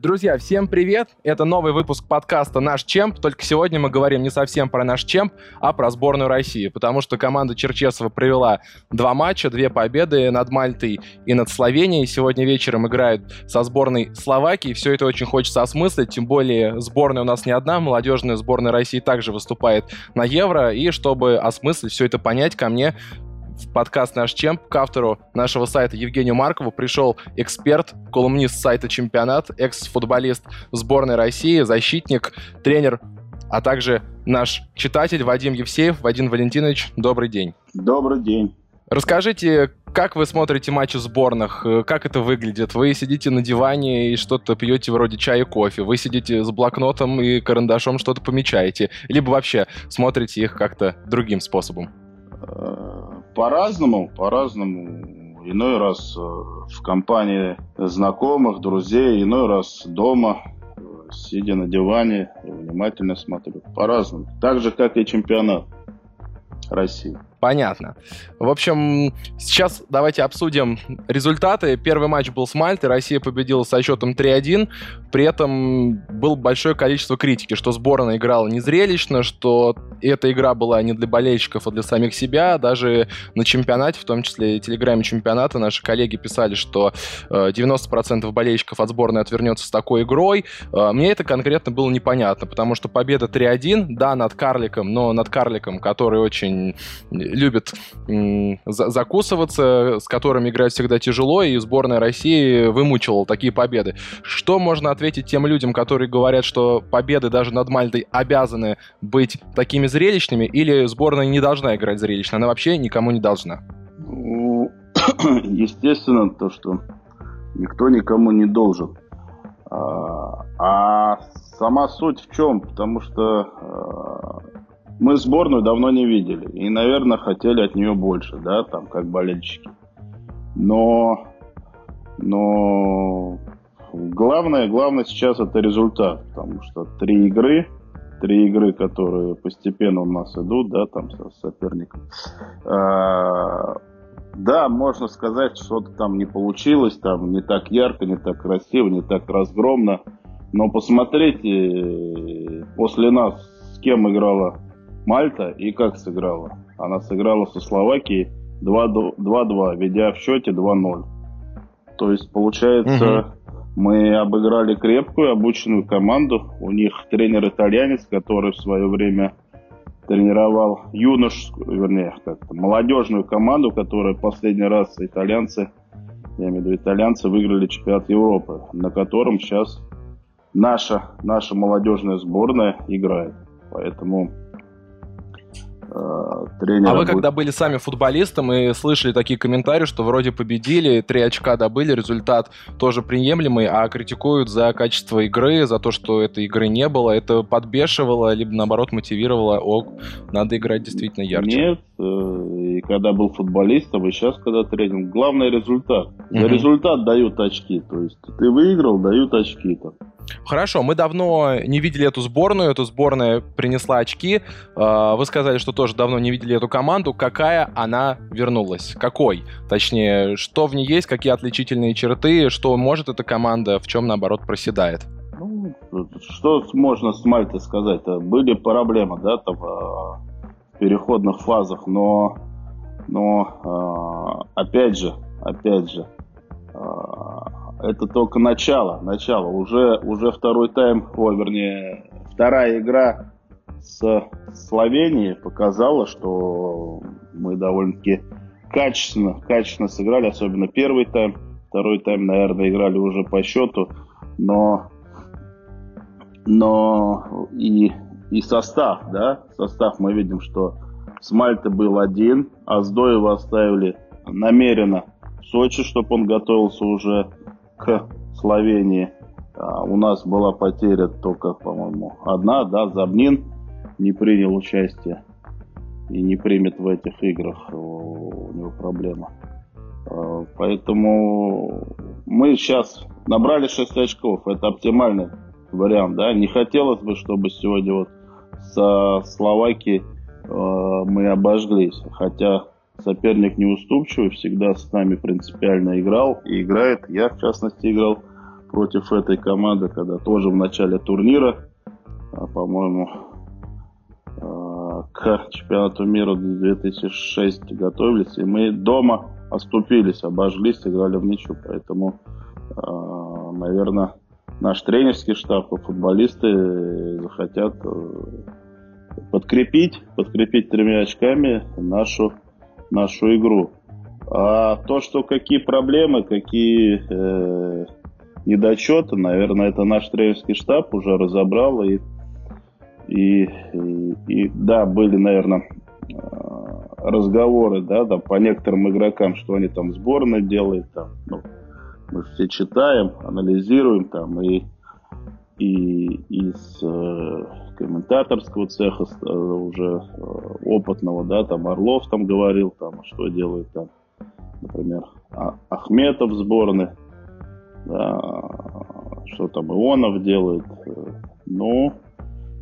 Друзья, всем привет! Это новый выпуск подкаста «Наш Чемп», только сегодня мы говорим не совсем про наш Чемп, а про сборную России, потому что команда Черчесова провела два матча, две победы над Мальтой и над Словенией. Сегодня вечером играют со сборной Словакии, все это очень хочется осмыслить, тем более сборная у нас не одна, молодежная сборная России также выступает на Евро, и чтобы осмыслить все это понять, ко мне в подкаст «Наш Чемп» к автору нашего сайта Евгению Маркову пришел эксперт, колумнист сайта «Чемпионат», экс-футболист сборной России, защитник, тренер, а также наш читатель Вадим Евсеев. Вадим Валентинович, добрый день. Добрый день. Расскажите, как вы смотрите матчи сборных? Как это выглядит? Вы сидите на диване и что-то пьете вроде чая и кофе. Вы сидите с блокнотом и карандашом что-то помечаете. Либо вообще смотрите их как-то другим способом. По-разному, по-разному. Иной раз э, в компании знакомых, друзей, иной раз дома, э, сидя на диване, внимательно смотрю. По-разному. Так же, как и чемпионат России. Понятно. В общем, сейчас давайте обсудим результаты. Первый матч был с Мальтой, Россия победила со счетом 3-1. При этом было большое количество критики, что сборная играла незрелищно, что эта игра была не для болельщиков, а для самих себя. Даже на чемпионате, в том числе и телеграме чемпионата, наши коллеги писали, что 90% э, болельщиков от сборной отвернется с такой игрой. Э, мне это конкретно было непонятно, потому что победа 3-1, да, над Карликом, но над Карликом, который очень любит закусываться, с которыми играть всегда тяжело, и сборная России вымучивала такие победы. Что можно ответить тем людям, которые говорят, что победы даже над Мальтой обязаны быть такими зрелищными, или сборная не должна играть зрелищно? Она вообще никому не должна. Ну, естественно, то, что никто никому не должен. А, а сама суть в чем? Потому что а, мы сборную давно не видели. И, наверное, хотели от нее больше, да, там, как болельщики. Но, но главное, главное сейчас это результат. Потому что три игры, три игры, которые постепенно у нас идут, да, там, с соперником. А, да, можно сказать, что-то там не получилось, там не так ярко, не так красиво, не так разгромно. Но посмотрите, после нас с кем играла Мальта и как сыграла? Она сыграла со Словакией 2-2, ведя в счете 2-0. То есть, получается, угу. мы обыграли крепкую, обученную команду. У них тренер-итальянец, который в свое время тренировал юношескую, вернее, как-то молодежную команду, которая последний раз итальянцы, я имею в виду итальянцы, выиграли чемпионат Европы, на котором сейчас наша, наша молодежная сборная играет. Поэтому тренера. А вы будет... когда были сами футболистом и слышали такие комментарии, что вроде победили, три очка добыли, результат тоже приемлемый, а критикуют за качество игры, за то, что этой игры не было, это подбешивало, либо наоборот мотивировало, о, надо играть действительно ярче. Нет, э, и когда был футболистом, и сейчас, когда тренер, главный результат. За угу. результат дают очки, то есть ты выиграл, дают очки там. Хорошо, мы давно не видели эту сборную, эту сборная принесла очки. А, вы сказали, что тоже давно не видели эту команду. Какая она вернулась? Какой? Точнее, что в ней есть, какие отличительные черты, что может эта команда, в чем, наоборот, проседает? Ну, что можно с Мальтой сказать? Были проблемы, да, там, а, в переходных фазах, но, но а, опять же, опять же, это только начало, начало. Уже, уже второй тайм, о, вернее, вторая игра с Словенией показала, что мы довольно-таки качественно, качественно сыграли, особенно первый тайм. Второй тайм, наверное, играли уже по счету, но, но и, и состав, да, состав мы видим, что с Мальты был один, а с Доева оставили намеренно в Сочи, чтобы он готовился уже к Словении. А, у нас была потеря только, по-моему, одна, да, Забнин не принял участие и не примет в этих играх. У него проблема. А, поэтому мы сейчас набрали 6 очков. Это оптимальный вариант, да. Не хотелось бы, чтобы сегодня вот со Словакией э, мы обожглись. Хотя соперник неуступчивый, всегда с нами принципиально играл и играет. Я, в частности, играл против этой команды, когда тоже в начале турнира, а, по-моему, а, к чемпионату мира 2006 готовились, и мы дома оступились, обожглись, играли в ничью, поэтому, а, наверное, наш тренерский штаб и футболисты захотят э, подкрепить, подкрепить тремя очками нашу, нашу игру. А то, что какие проблемы, какие э, недочеты, наверное, это наш тренерский штаб уже разобрал. И, и, и, и да, были, наверное, э, разговоры, да, там, по некоторым игрокам, что они там сборной делают, там, ну, мы все читаем, анализируем там и, и из э, комментаторского цеха э, уже э, опытного, да, там Орлов там говорил, там, что делает там, например, а, Ахметов в сборной, да, что там Ионов делает. Ну,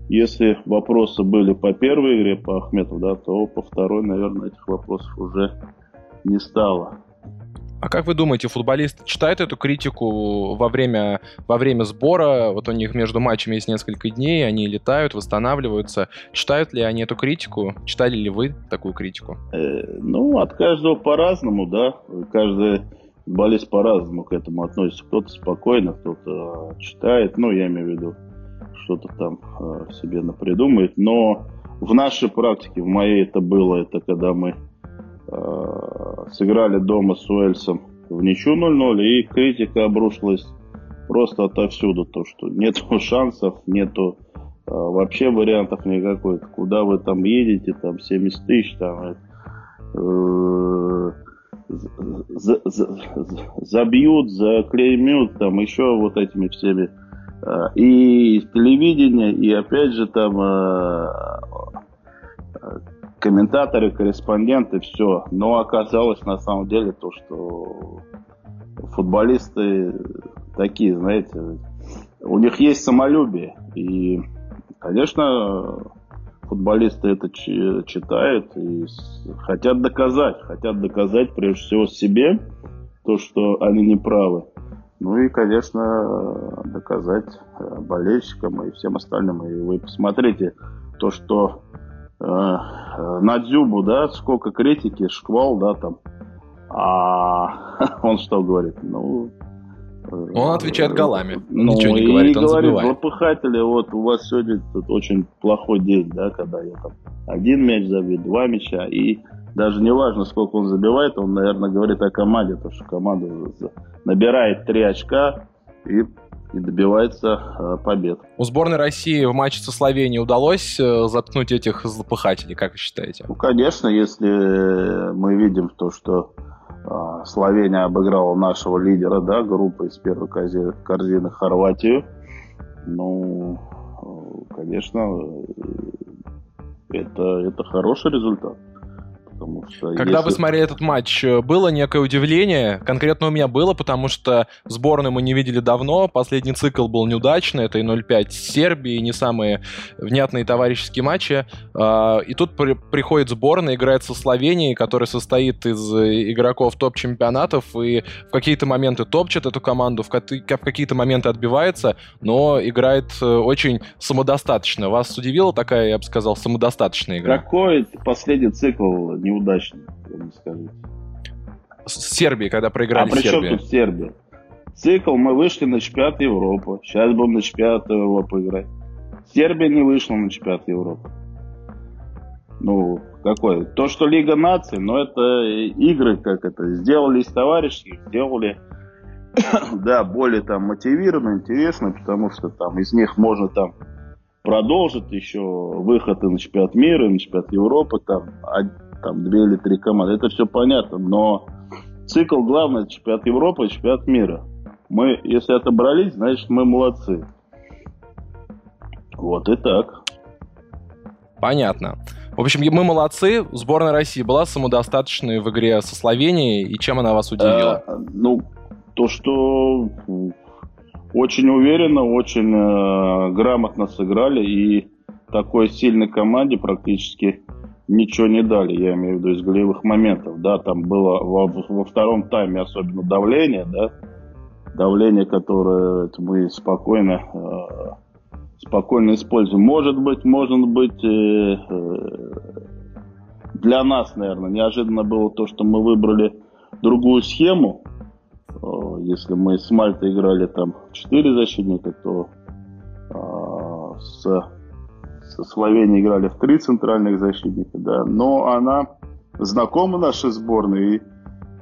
если вопросы были по первой игре, по Ахметову, да, то по второй, наверное, этих вопросов уже не стало. А как вы думаете, футболисты читают эту критику во время, во время сбора? Вот у них между матчами есть несколько дней, они летают, восстанавливаются. Читают ли они эту критику? Читали ли вы такую критику? Э, ну, от каждого по-разному, да. Каждый футболист по-разному к этому относится. Кто-то спокойно, кто-то читает, ну, я имею в виду, что-то там э, себе напридумает. Но в нашей практике, в моей это было, это когда мы Э, сыграли дома с Уэльсом в ничью 0-0, и критика обрушилась просто отовсюду, то, что нет шансов, нету э, вообще вариантов никакой. Куда вы там едете, там 70 тысяч, там э, за, за, забьют, заклеймют, там еще вот этими всеми. Э, и телевидение, и опять же там э, комментаторы, корреспонденты, все. Но оказалось на самом деле то, что футболисты такие, знаете, у них есть самолюбие. И, конечно, футболисты это читают и хотят доказать. Хотят доказать прежде всего себе то, что они не правы. Ну и, конечно, доказать болельщикам и всем остальным. И вы посмотрите то, что на Дзюбу, да, сколько критики, шквал, да, там. А он что говорит? Ну, он отвечает голами. Ну, Ничего не говорит, и он говорит, забивает. злопыхатели, вот у вас сегодня тут очень плохой день, да, когда я там один мяч забил, два мяча, и даже не важно, сколько он забивает, он, наверное, говорит о команде, потому что команда набирает три очка и и добивается э, побед. У сборной России в матче со Словенией удалось э, заткнуть этих злопыхателей, как вы считаете? Ну, конечно, если мы видим то, что э, Словения обыграла нашего лидера да, группы из первой корзины Хорватию, ну, э, конечно, это, это хороший результат. Потому что Когда если... вы смотрели этот матч, э, было некое удивление? Конкретно у меня было, потому что сборную мы не видели давно. Последний цикл был неудачный. Это и 0-5 с Сербией, не самые внятные товарищеские матчи. А, и тут при приходит сборная, играет со Словенией, которая состоит из э, игроков топ-чемпионатов, и в какие-то моменты топчет эту команду, в, в какие-то моменты отбивается, но играет э, очень самодостаточно. Вас удивила такая, я бы сказал, самодостаточная игра? Какой последний цикл неудачный, вы мне скажите. С Сербией, когда проиграли А при чем тут Сербия? Цикл мы вышли на чемпионат Европы. Сейчас будем на чемпионат Европы играть. Сербия не вышла на чемпионат Европы. Ну, какой? То, что Лига наций, но это игры, как это, сделали из товарищей, сделали, да, более там мотивированно, интересно, потому что там из них можно там продолжить еще выходы на чемпионат мира, на чемпионат Европы, там, там две или три команды. Это все понятно, но цикл главный чемпионат Европы и чемпионат мира. Мы, если отобрались, значит мы молодцы. Вот и так. Понятно. В общем, мы молодцы. Сборная России была самодостаточной в игре со Словенией. И чем она вас удивила? А, ну, то, что очень уверенно, очень э, грамотно сыграли. И такой сильной команде практически ничего не дали, я имею в виду из голевых моментов, да, там было во, во втором тайме особенно давление, да, давление, которое мы спокойно, спокойно используем. Может быть, может быть, для нас, наверное, неожиданно было то, что мы выбрали другую схему. Если мы с Мальтой играли там 4 защитника, то с, со Словенией играли в три центральных защитника, да, но она знакома нашей сборной, и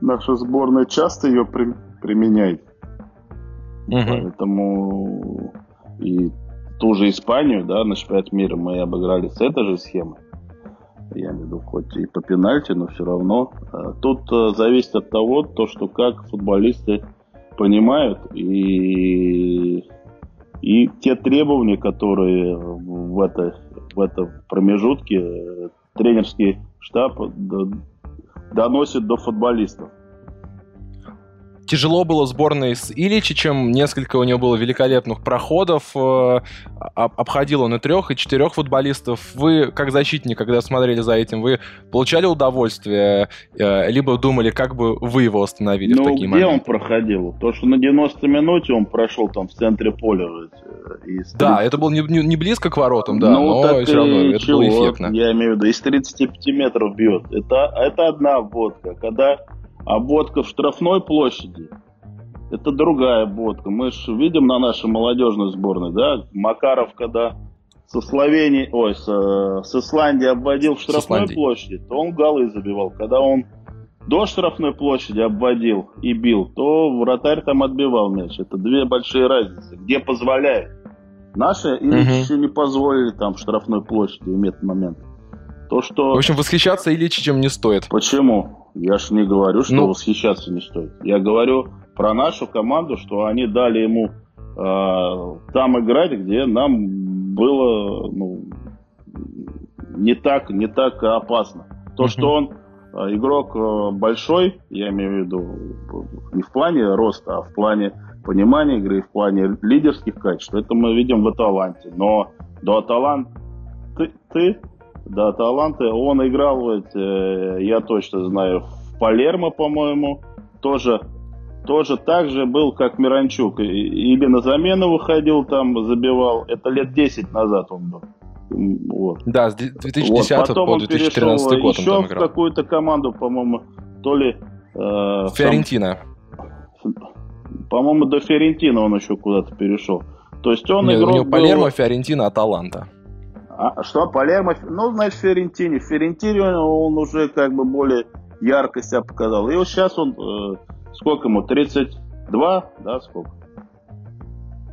наша сборная часто ее при, применяет. Угу. Поэтому и ту же Испанию, да, на чемпионате мира мы обыграли с этой же схемой. Я имею в виду, хоть и по пенальти, но все равно. А тут э, зависит от того, то, что как футболисты понимают и и те требования, которые в, этой, в этом промежутке э, тренерский штаб доносит до футболистов. Тяжело было сборной с Иличичем, несколько у него было великолепных проходов, э, обходил он и трех, и четырех футболистов. Вы, как защитник, когда смотрели за этим, вы получали удовольствие, э, либо думали, как бы вы его остановили ну, в такие где моменты? он проходил? То, что на 90 минуте он прошел там в центре поля. Э, из 30... Да, это было не, не, не близко к воротам, да, ну, но все равно это чего? было эффектно. Я имею в виду, из 35 метров бьет. Это, это одна обводка. Когда а бодка в штрафной площади – это другая бодка. Мы же видим на нашей молодежной сборной, да, Макаров, когда со Словении, ой, со, с Исландии обводил в штрафной площади, то он голы забивал. Когда он до штрафной площади обводил и бил, то вратарь там отбивал мяч. Это две большие разницы. Где позволяет. Наши или угу. еще не позволили там в штрафной площади этот момент. То, что... В общем, восхищаться Ильичичем не стоит. Почему? Я же не говорю, что ну... восхищаться не стоит. Я говорю про нашу команду, что они дали ему э, там играть, где нам было ну, не так не так опасно. То, что он э, игрок э, большой, я имею в виду не в плане роста, а в плане понимания игры, в плане лидерских качеств, это мы видим в Аталанте. Но до Аталанты ты, ты да, таланты. Он играл, э, я точно знаю, в Палермо, по-моему, тоже, тоже так же был, как Миранчук. Или на замену выходил там, забивал. Это лет 10 назад он был. Вот. Да, с 2010 вот. Потом по 2014 он год еще он в какую-то команду, по-моему, то ли... Э, Фиорентина. Сам, по-моему, до Фиорентина он еще куда-то перешел. То есть он Нет, игрок у него Палермо, был... Фиорентина, Аталанта. А, что, Палермо? Ну, значит, Ферентини. Ферентини он уже как бы более ярко себя показал. И вот сейчас он, э, сколько ему, 32, да, сколько?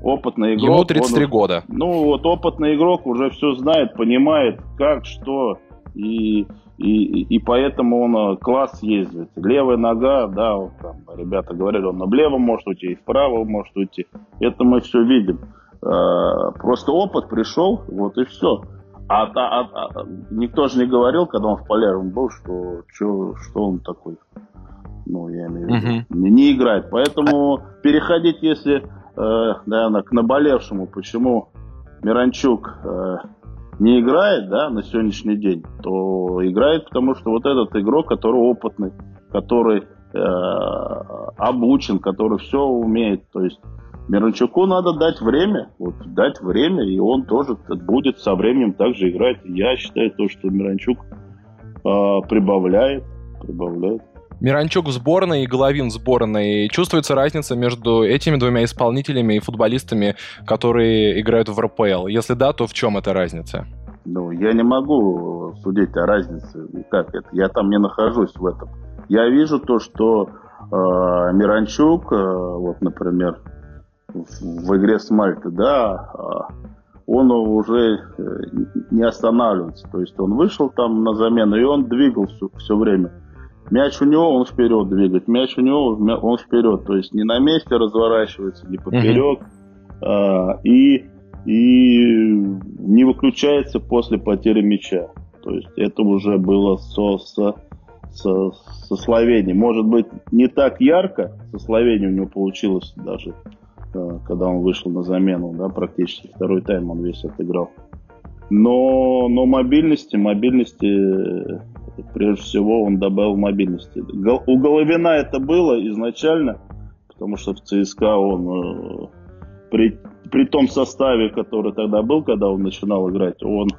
Опытный игрок. Ему 33 он, года. Ну, вот опытный игрок уже все знает, понимает, как, что, и, и, и поэтому он э, класс ездит. Левая нога, да, вот там, ребята говорили, он на левом может уйти, и вправо может уйти. Это мы все видим. Э, просто опыт пришел, вот и все. А, а, а, а никто же не говорил, когда он в Полярном был, что, что, что он такой. Ну, я имею в виду, uh не, не играет. Поэтому переходить, если, э, наверное, к наболевшему, почему Миранчук э, не играет, да, на сегодняшний день, то играет, потому что вот этот игрок, который опытный, который э, обучен, который все умеет, то есть Миранчуку надо дать время, вот дать время, и он тоже будет со временем также играть. Я считаю то, что Миранчук э, прибавляет, прибавляет. Миранчук в сборной и Головин в сборной. Чувствуется разница между этими двумя исполнителями и футболистами, которые играют в РПЛ? Если да, то в чем эта разница? Ну, я не могу судить о разнице. Как это? Я там не нахожусь в этом. Я вижу то, что э, Миранчук, э, вот, например, в игре с Мальтой, да, а он уже э, не останавливается. То есть он вышел там на замену, и он двигал все, все время. Мяч у него, он вперед двигает. Мяч у него, он вперед. То есть не на месте разворачивается, не поперек. Mm-hmm. А, и, и не выключается после потери мяча. То есть это уже было со, со, со, со Словенией. Может быть, не так ярко со Словенией у него получилось даже когда он вышел на замену, да, практически второй тайм он весь отыграл. Но, но мобильности, мобильности, э, прежде всего, он добавил мобильности. У Головина это было изначально, потому что в ЦСКА он при, при том составе, который тогда был, когда он начинал играть, он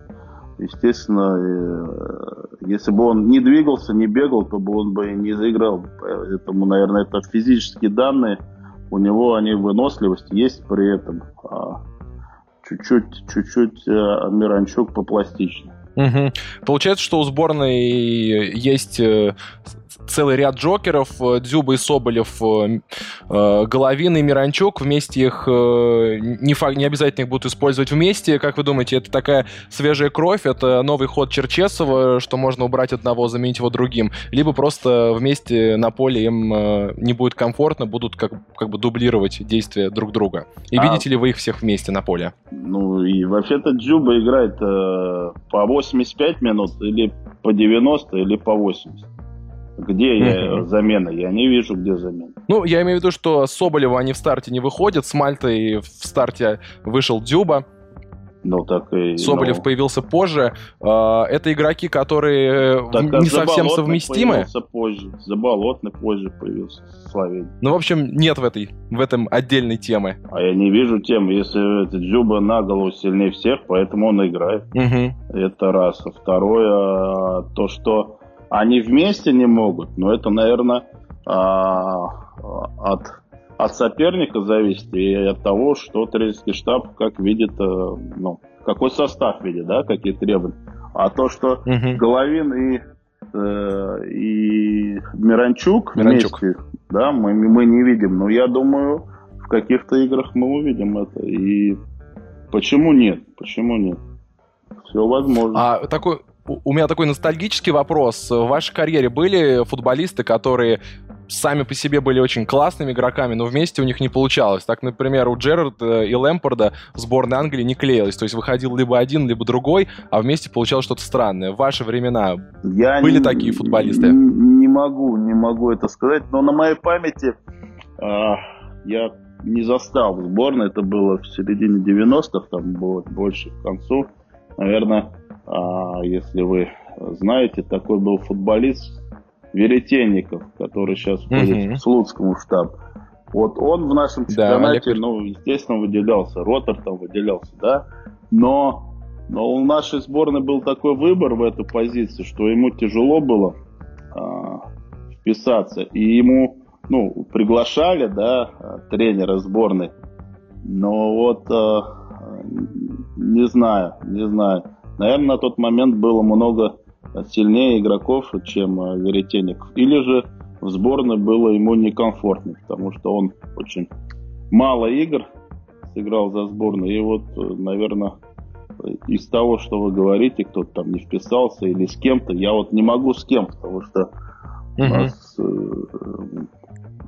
естественно, э, если бы он не двигался, не бегал, то бы он бы не заиграл. Поэтому, наверное, это физические данные. У него они выносливость есть при этом. А чуть-чуть, чуть-чуть э, Миранчук попластичнее. Угу. Получается, что у сборной есть э, целый ряд джокеров, э, Дзюба и Соболев, э, Головин и Миранчук, вместе их не, факт, не обязательно их будут использовать вместе. Как вы думаете, это такая свежая кровь, это новый ход Черчесова, что можно убрать одного, заменить его другим, либо просто вместе на поле им не будет комфортно, будут как, как бы дублировать действия друг друга. И а... видите ли вы их всех вместе на поле? Ну и вообще-то Дзюба играет э, по 8 85 минут или по 90 или по 80. Где я замена? Я не вижу, где замена. Ну, я имею в виду, что Соболева они в старте не выходят, с Мальтой в старте вышел Дюба. Ну, так и... Соболев ну... появился позже. А, это игроки, которые так, не совсем совместимы. появился позже. Заболотный позже появился. Славень. Ну, в общем, нет в, этой, в этом отдельной темы. А я не вижу темы. Если это Джуба на голову сильнее всех, поэтому он играет. Угу. Это раз. А второе, то, что они вместе не могут, но это, наверное, а, от от соперника зависит и от того, что тренерский штаб как видит, э, ну, какой состав видит, да, какие требования. А то, что угу. Головин и, э, и Миранчук, Миранчук вместе, да, мы, мы не видим. Но я думаю, в каких-то играх мы увидим это. И почему нет? Почему нет? Все возможно. А такой у меня такой ностальгический вопрос. В вашей карьере были футболисты, которые сами по себе были очень классными игроками, но вместе у них не получалось. Так, например, у Джерарда и Лэмпорда сборная Англии не клеилась. То есть выходил либо один, либо другой, а вместе получалось что-то странное. В ваши времена Я были не, такие футболисты? Не могу, не могу это сказать, но на моей памяти э, я не застал сборной, это было в середине 90-х, там было больше к концу. Наверное, э, если вы знаете, такой был футболист Веретенников, который сейчас входит угу. в Слуцкому штаб. Вот он в нашем чемпионате, да, ну, естественно, выделялся. Ротор там выделялся, да. Но, но у нашей сборной был такой выбор в эту позицию, что ему тяжело было а, вписаться. И ему, ну, приглашали, да, тренера сборной. Но вот а, не знаю, не знаю. Наверное, на тот момент было много сильнее игроков, чем э, Веретенников. Или же в сборной было ему некомфортно, потому что он очень мало игр сыграл за сборную. И вот, э, наверное, из того, что вы говорите, кто-то там не вписался или с кем-то, я вот не могу с кем, потому что угу. у нас э,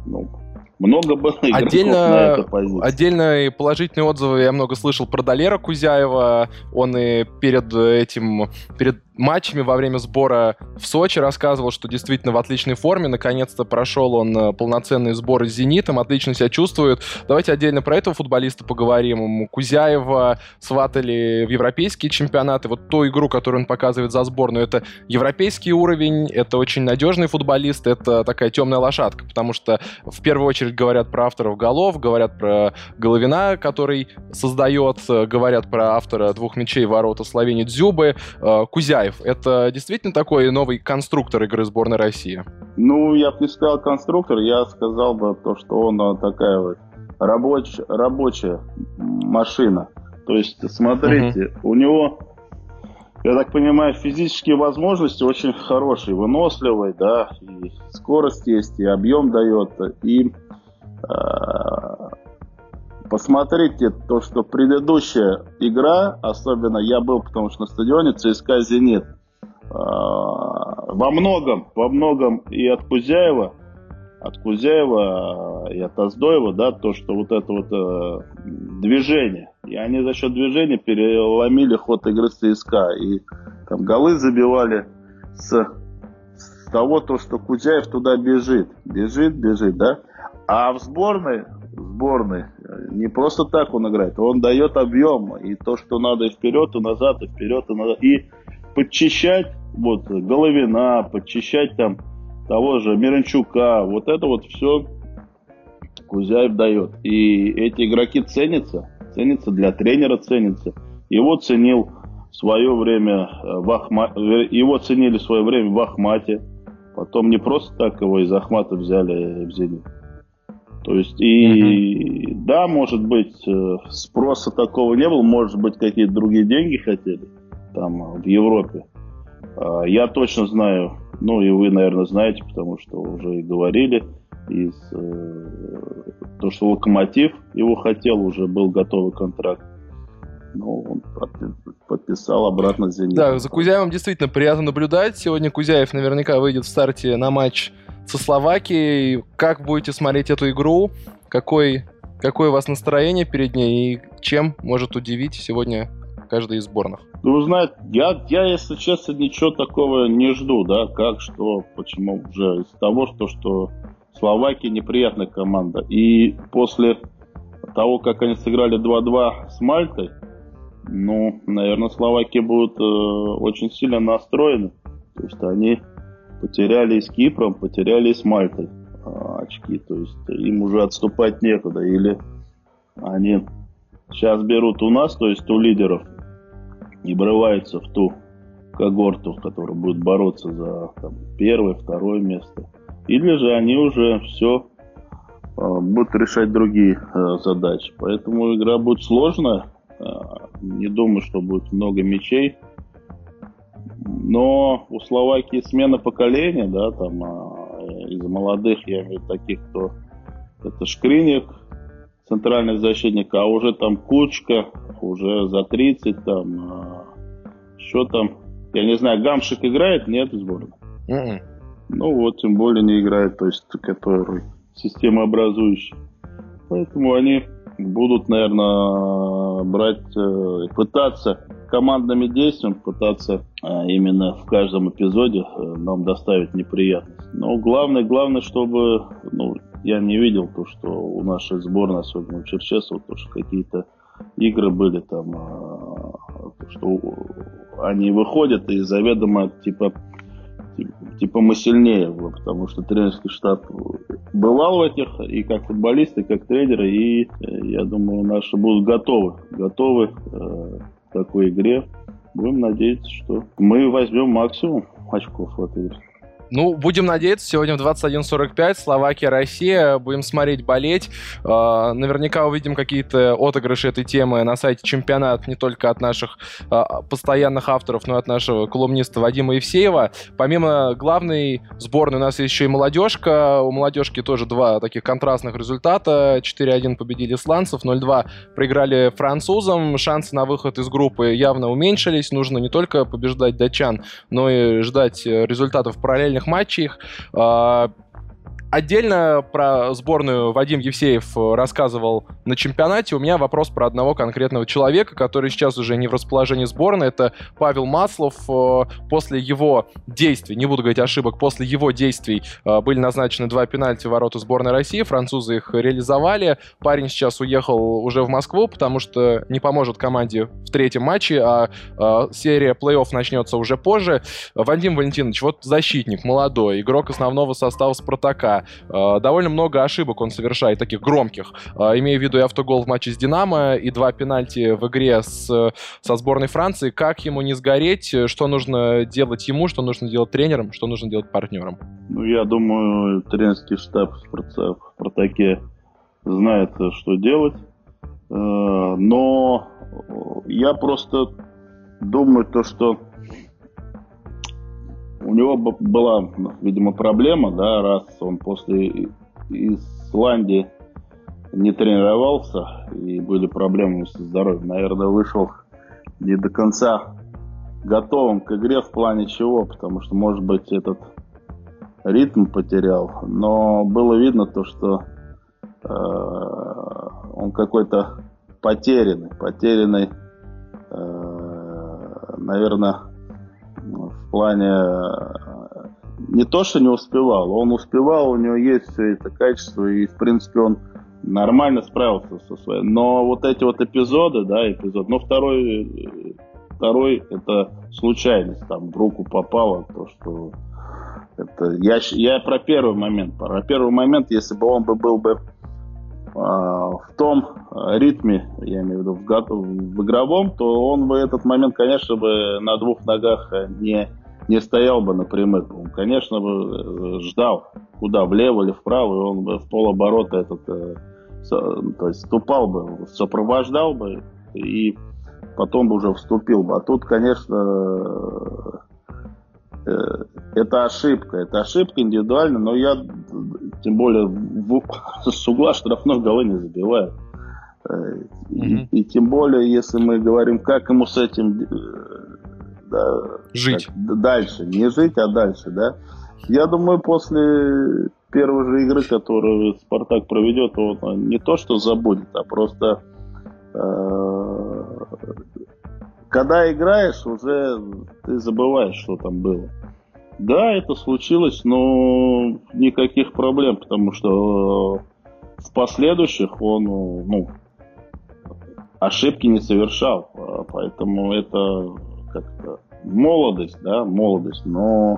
ну, много было отдельно, на этой позиции. Отдельно положительные отзывы я много слышал про Долера Кузяева. Он и перед этим, перед матчами во время сбора в Сочи рассказывал, что действительно в отличной форме. Наконец-то прошел он э, полноценный сбор с «Зенитом», отлично себя чувствует. Давайте отдельно про этого футболиста поговорим. Кузяева сватали в европейские чемпионаты. Вот ту игру, которую он показывает за сборную, это европейский уровень, это очень надежный футболист, это такая темная лошадка, потому что в первую очередь говорят про авторов голов, говорят про Головина, который создает, э, говорят про автора двух мячей ворота Словении Дзюбы. Э, Каев. Это действительно такой новый конструктор игры сборной России? Ну, я бы не сказал конструктор, я сказал бы то, что он а, такая вот рабоч, рабочая машина. То есть, смотрите, угу. у него, я так понимаю, физические возможности очень хорошие, выносливый, да, и скорость есть, и объем дает, и э, Посмотрите то, что предыдущая игра, особенно я был, потому что на стадионе ЦСКА «Зенит», а, во многом, во многом и от Кузяева, от Кузяева и от Аздоева, да, то, что вот это вот э, движение. И они за счет движения переломили ход игры ЦСКА. И там голы забивали с, с того, то, что Кузяев туда бежит. Бежит, бежит, да. А в сборной сборной. Не просто так он играет, он дает объем. И то, что надо и вперед, и назад, и вперед, и назад. И подчищать вот Головина, подчищать там того же Миранчука, вот это вот все Кузяев дает. И эти игроки ценятся, ценятся для тренера, ценятся. Его ценил в свое время э, в Ахма... его ценили в свое время в Ахмате. Потом не просто так его из Ахмата взяли в Зенит. То есть, и угу. да, может быть, э, спроса такого не было, может быть, какие-то другие деньги хотели там в Европе. А, я точно знаю, ну и вы, наверное, знаете, потому что уже и говорили, из э, то, что Локомотив его хотел, уже был готовый контракт. Ну, он подписал обратно Зенит. Да, за Кузяевым действительно приятно наблюдать. Сегодня Кузяев наверняка выйдет в старте на матч со Словакией. Как будете смотреть эту игру? Какой, какое у вас настроение перед ней? И чем может удивить сегодня каждый из сборных? Ну, знаете, я, я, если честно, ничего такого не жду, да, как, что, почему, уже из того, что, что Словакия неприятная команда. И после того, как они сыграли 2-2 с Мальтой, ну, наверное, Словакия будет э, очень сильно настроены. То есть они потеряли с Кипром, потеряли с Мальтой э, очки. То есть им уже отступать некуда. Или они сейчас берут у нас, то есть у лидеров, и врываются в ту когорту, которая будет бороться за там, первое, второе место. Или же они уже все э, будут решать другие э, задачи. Поэтому игра будет сложная. Не думаю, что будет много мячей. Но у Словакии смена поколения, да, там э, из молодых, я имею в виду таких, кто это Шкриник, центральный защитник, а уже там Кучка, уже за 30, там, э, что там, я не знаю, Гамшик играет, нет, в сборной? Mm-mm. Ну вот, тем более не играет, то есть, который системообразующий. Поэтому они будут, наверное, брать, э, пытаться командными действиями, пытаться э, именно в каждом эпизоде э, нам доставить неприятность. Но главное, главное, чтобы, ну, я не видел то, что у нашей сборной, особенно у Черчесова, то, что какие-то игры были там, что они выходят и заведомо, типа, типа мы сильнее, потому что тренерский штаб бывал в этих и как футболисты, и как тренеры, и э, я думаю, наши будут готовы, готовы э, такой игре. Будем надеяться, что мы возьмем максимум очков в этой игре. Ну, будем надеяться, сегодня в 21.45 Словакия, Россия. Будем смотреть, болеть. Э, наверняка увидим какие-то отыгрыши этой темы на сайте чемпионат не только от наших э, постоянных авторов, но и от нашего колумниста Вадима Евсеева. Помимо главной сборной у нас еще и молодежка. У молодежки тоже два таких контрастных результата. 4-1 победили исландцев, 0-2 проиграли французам. Шансы на выход из группы явно уменьшились. Нужно не только побеждать датчан, но и ждать результатов параллельных матчах. А, Отдельно про сборную Вадим Евсеев э, рассказывал на чемпионате. У меня вопрос про одного конкретного человека, который сейчас уже не в расположении сборной. Это Павел Маслов. Э, после его действий, не буду говорить ошибок, после его действий э, были назначены два пенальти в ворота сборной России. Французы их реализовали. Парень сейчас уехал уже в Москву, потому что не поможет команде в третьем матче, а серия плей-офф начнется уже позже. Вадим Валентинович, вот защитник, молодой, игрок основного состава «Спартака». Э, довольно много ошибок он совершает, таких громких. Э, имея в виду и автогол в матче с «Динамо», и два пенальти в игре с, со сборной Франции. Как ему не сгореть? Что нужно делать ему? Что нужно делать тренерам? Что нужно делать партнерам? Ну, я думаю, тренерский штаб в «Спартаке» знает, что делать. Э, но я просто думаю, то, что у него была, видимо, проблема, да, раз он после Исландии не тренировался и были проблемы со здоровьем. Наверное, вышел не до конца готовым к игре в плане чего, потому что, может быть, этот ритм потерял. Но было видно то, что э, он какой-то потерянный, потерянный, э, наверное, плане э, не то, что не успевал, он успевал, у него есть все это качество, и, в принципе, он нормально справился со своей. Но вот эти вот эпизоды, да, эпизод, но второй, второй это случайность, там в руку попало, то, что это, я, я про первый момент, про первый момент, если бы он бы был бы в том ритме, я имею в виду в, в игровом, то он бы этот момент, конечно, бы на двух ногах не, не стоял бы напрямую. Он, конечно, бы ждал, куда, влево или вправо, и он бы в полоборота этот, то есть ступал бы, сопровождал бы и потом бы уже вступил бы. А тут, конечно, э, это ошибка. Это ошибка индивидуально, но я, тем более, в, с угла штрафной голы не забиваю. Э, и, mm-hmm. и тем более, если мы говорим, как ему с этим э, да, жить. Как, дальше. Не жить, а дальше, да. Я думаю, после первой же игры, которую Спартак проведет, он не то что забудет, а просто когда играешь, уже ты забываешь, что там было. Да, это случилось, но никаких проблем, потому что в последующих он ну, ошибки не совершал. Поэтому это как-то молодость, да, молодость. Но,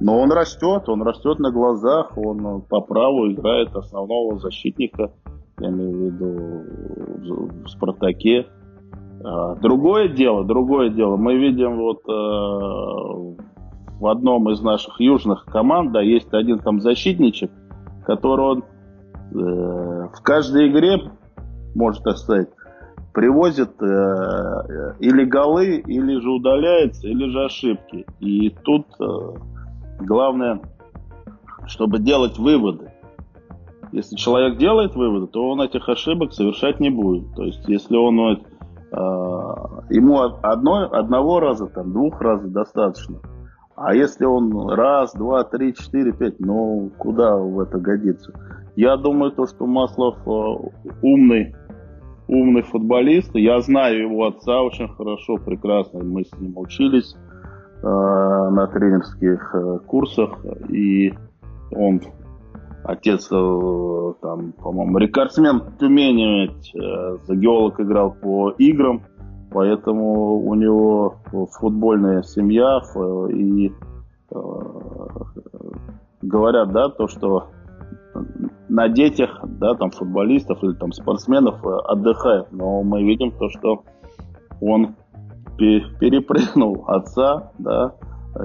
но он растет, он растет на глазах, он по праву играет основного защитника, я имею в виду в Спартаке. А, другое дело, другое дело, мы видим вот э, в одном из наших южных команд, да, есть один там защитничек, который он э, в каждой игре, может так привозит э, или голы, или же удаляется, или же ошибки. И тут э, главное, чтобы делать выводы. Если человек делает выводы, то он этих ошибок совершать не будет. То есть, если он а, ему одной, одного раза, там, двух раза достаточно. А если он раз, два, три, четыре, пять, ну куда в это годится? Я думаю, то, что Маслов а, умный, умный футболист. Я знаю его отца очень хорошо, прекрасно. Мы с ним учились э, на тренерских э, курсах. И он Отец э, там, по-моему, рекордсмен Тюмени, э, за геолог играл по играм, поэтому у него футбольная семья и э, говорят, да, то, что на детях, да, там футболистов или там спортсменов отдыхает, но мы видим то, что он перепрыгнул отца, да,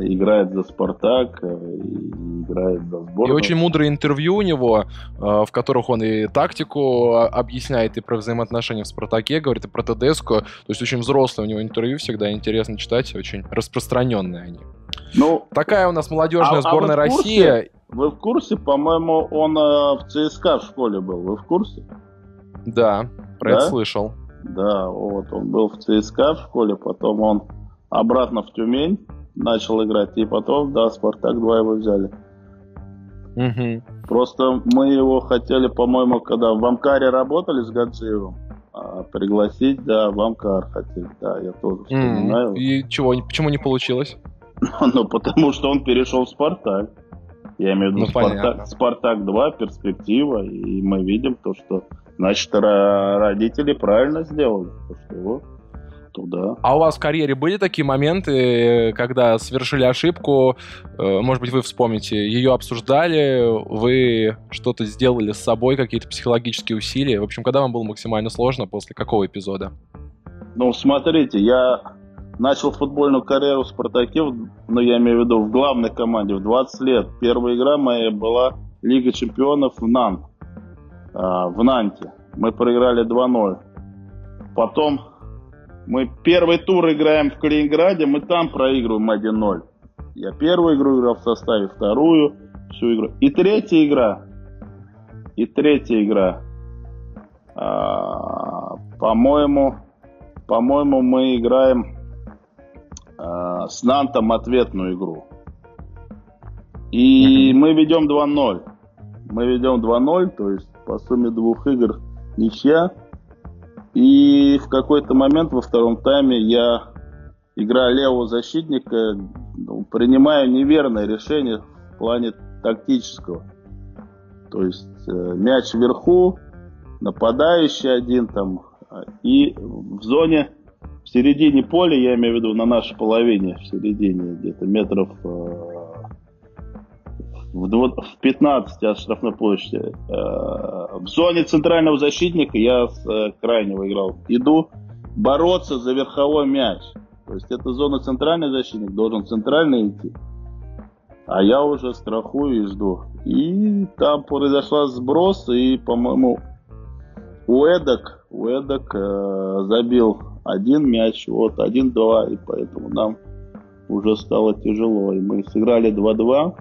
играет за Спартак, э, играет за сборную. И очень мудрые интервью у него, э, в которых он и тактику а, объясняет, и про взаимоотношения в Спартаке, говорит, и про ТДСку. То есть очень взрослые у него интервью, всегда интересно читать, очень распространенные они. Ну, Такая у нас молодежная а, сборная а России. Вы в курсе, по-моему, он э, в ЦСКА в школе был, вы в курсе? Да, про да? это слышал. Да, вот он был в ЦСКА в школе, потом он обратно в Тюмень начал играть. И потом, да, Спартак 2 его взяли. Угу. Просто мы его хотели, по-моему, когда в Амкаре работали с Гаджиевым, а, пригласить, да, в Амкар хотели, да, я тоже вспоминаю. И чего, почему не получилось? ну, потому что он перешел в Спартак. Я имею в виду ну, Спартак, Спартак 2, перспектива, и мы видим то, что, значит, родители правильно сделали, то, что его туда. А у вас в карьере были такие моменты, когда совершили ошибку, э, может быть, вы вспомните, ее обсуждали, вы что-то сделали с собой, какие-то психологические усилия? В общем, когда вам было максимально сложно, после какого эпизода? Ну, смотрите, я начал футбольную карьеру в «Спартаке», ну, я имею в виду в главной команде, в 20 лет. Первая игра моя была Лига чемпионов в Нант, в Нанте. Мы проиграли 2-0. Потом мы первый тур играем в Калининграде, мы там проигрываем 1-0. Я первую игру играл в составе, вторую, всю игру. И третья игра. И третья игра. А, по-моему, по-моему, мы играем а, с Нантом ответную игру. И мы ведем 2-0. Мы ведем 2-0, то есть по сумме двух игр ничья. И в какой-то момент во втором тайме я, играя левого защитника, ну, принимаю неверное решение в плане тактического. То есть э, мяч вверху, нападающий один там, и в зоне, в середине поля, я имею в виду на нашей половине, в середине где-то метров э, в, в 15 от штрафной площади. Э, в зоне центрального защитника я с э, крайнего играл. Иду бороться за верховой мяч. То есть это зона центральный защитник, должен центральный идти. А я уже страхую и жду. И там произошла сброс, и, по-моему, Уэдок, Уэдок э, забил один мяч, вот, один-два, и поэтому нам уже стало тяжело. И мы сыграли 2-2,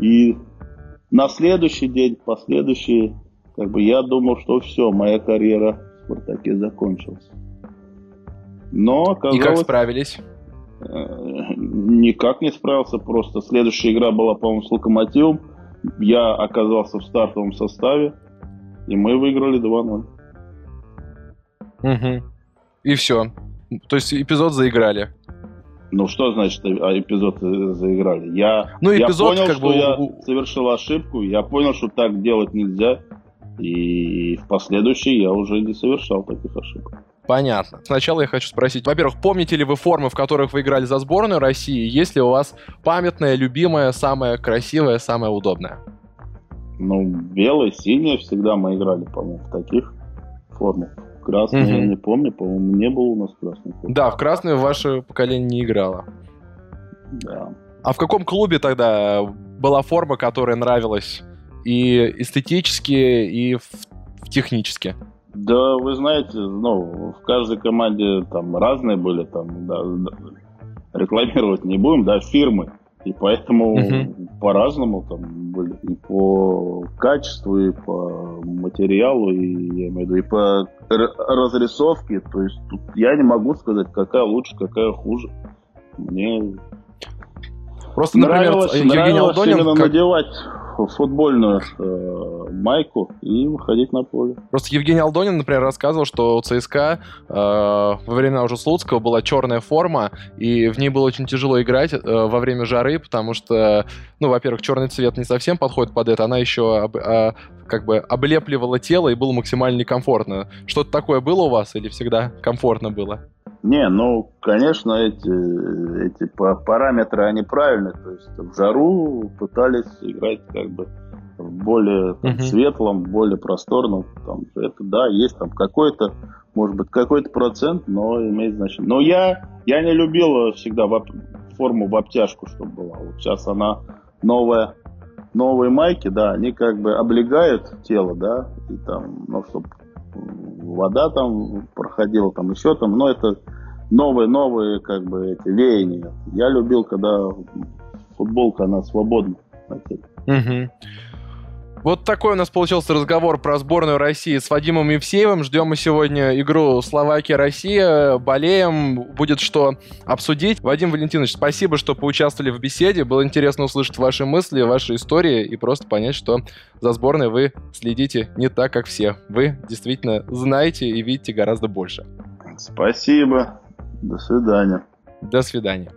и на следующий день, последующий, как бы я думал, что все, моя карьера в Спартаке закончилась. Но оказалось... И как справились? Э, никак не справился, просто следующая игра была, по-моему, с Локомотивом. Я оказался в стартовом составе, и мы выиграли 2-0. Угу. И все. То есть эпизод заиграли. Ну, что значит а, эпизод заиграли? Я, ну, эпизод, я понял, что бы... я совершил ошибку, я понял, что так делать нельзя, и в последующие я уже не совершал таких ошибок. Понятно. Сначала я хочу спросить, во-первых, помните ли вы формы, в которых вы играли за сборную России? Есть ли у вас памятная, любимая, самая красивая, самая удобная? Ну, белая, синяя всегда мы играли, по-моему, в таких формах. Красный угу. я не помню, по-моему, не было у нас красной формы. Да, в красную ваше поколение не играло. Да. А в каком клубе тогда была форма, которая нравилась и эстетически, и в, в технически? Да, вы знаете, ну, в каждой команде там разные были, там, да, рекламировать не будем, да, фирмы. И поэтому угу. по-разному там были и по качеству, и по материалу, и я имею в виду, и по разрисовке. То есть тут я не могу сказать, какая лучше, какая хуже. Мне Просто, например, нравилось, Евгений нравилось Алдонин, именно как... надевать футбольную э, майку и выходить на поле. Просто Евгений Алдонин, например, рассказывал, что у ЦСКА э, во времена уже Слуцкого была черная форма, и в ней было очень тяжело играть э, во время жары, потому что, ну, во-первых, черный цвет не совсем подходит под это, она еще об, э, как бы облепливала тело и было максимально некомфортно. Что-то такое было у вас или всегда комфортно было? Не, ну, конечно, эти, эти параметры, они правильные. То есть в жару пытались играть как бы в более там, uh-huh. светлом, более просторном. Там, это, да, есть там какой-то, может быть, какой-то процент, но имеет значение. Но я, я не любил всегда в, форму в обтяжку, чтобы была. Вот сейчас она новая, новые майки, да, они как бы облегают тело, да, и там, ну, чтобы вода там проходила, там еще там, но это новые-новые как бы эти веяния. Я любил, когда футболка, она свободна. Угу. Вот такой у нас получился разговор про сборную России с Вадимом Евсеевым. Ждем мы сегодня игру Словакия-Россия. Болеем. Будет что обсудить. Вадим Валентинович, спасибо, что поучаствовали в беседе. Было интересно услышать ваши мысли, ваши истории и просто понять, что за сборной вы следите не так, как все. Вы действительно знаете и видите гораздо больше. Спасибо. До свидания. До свидания.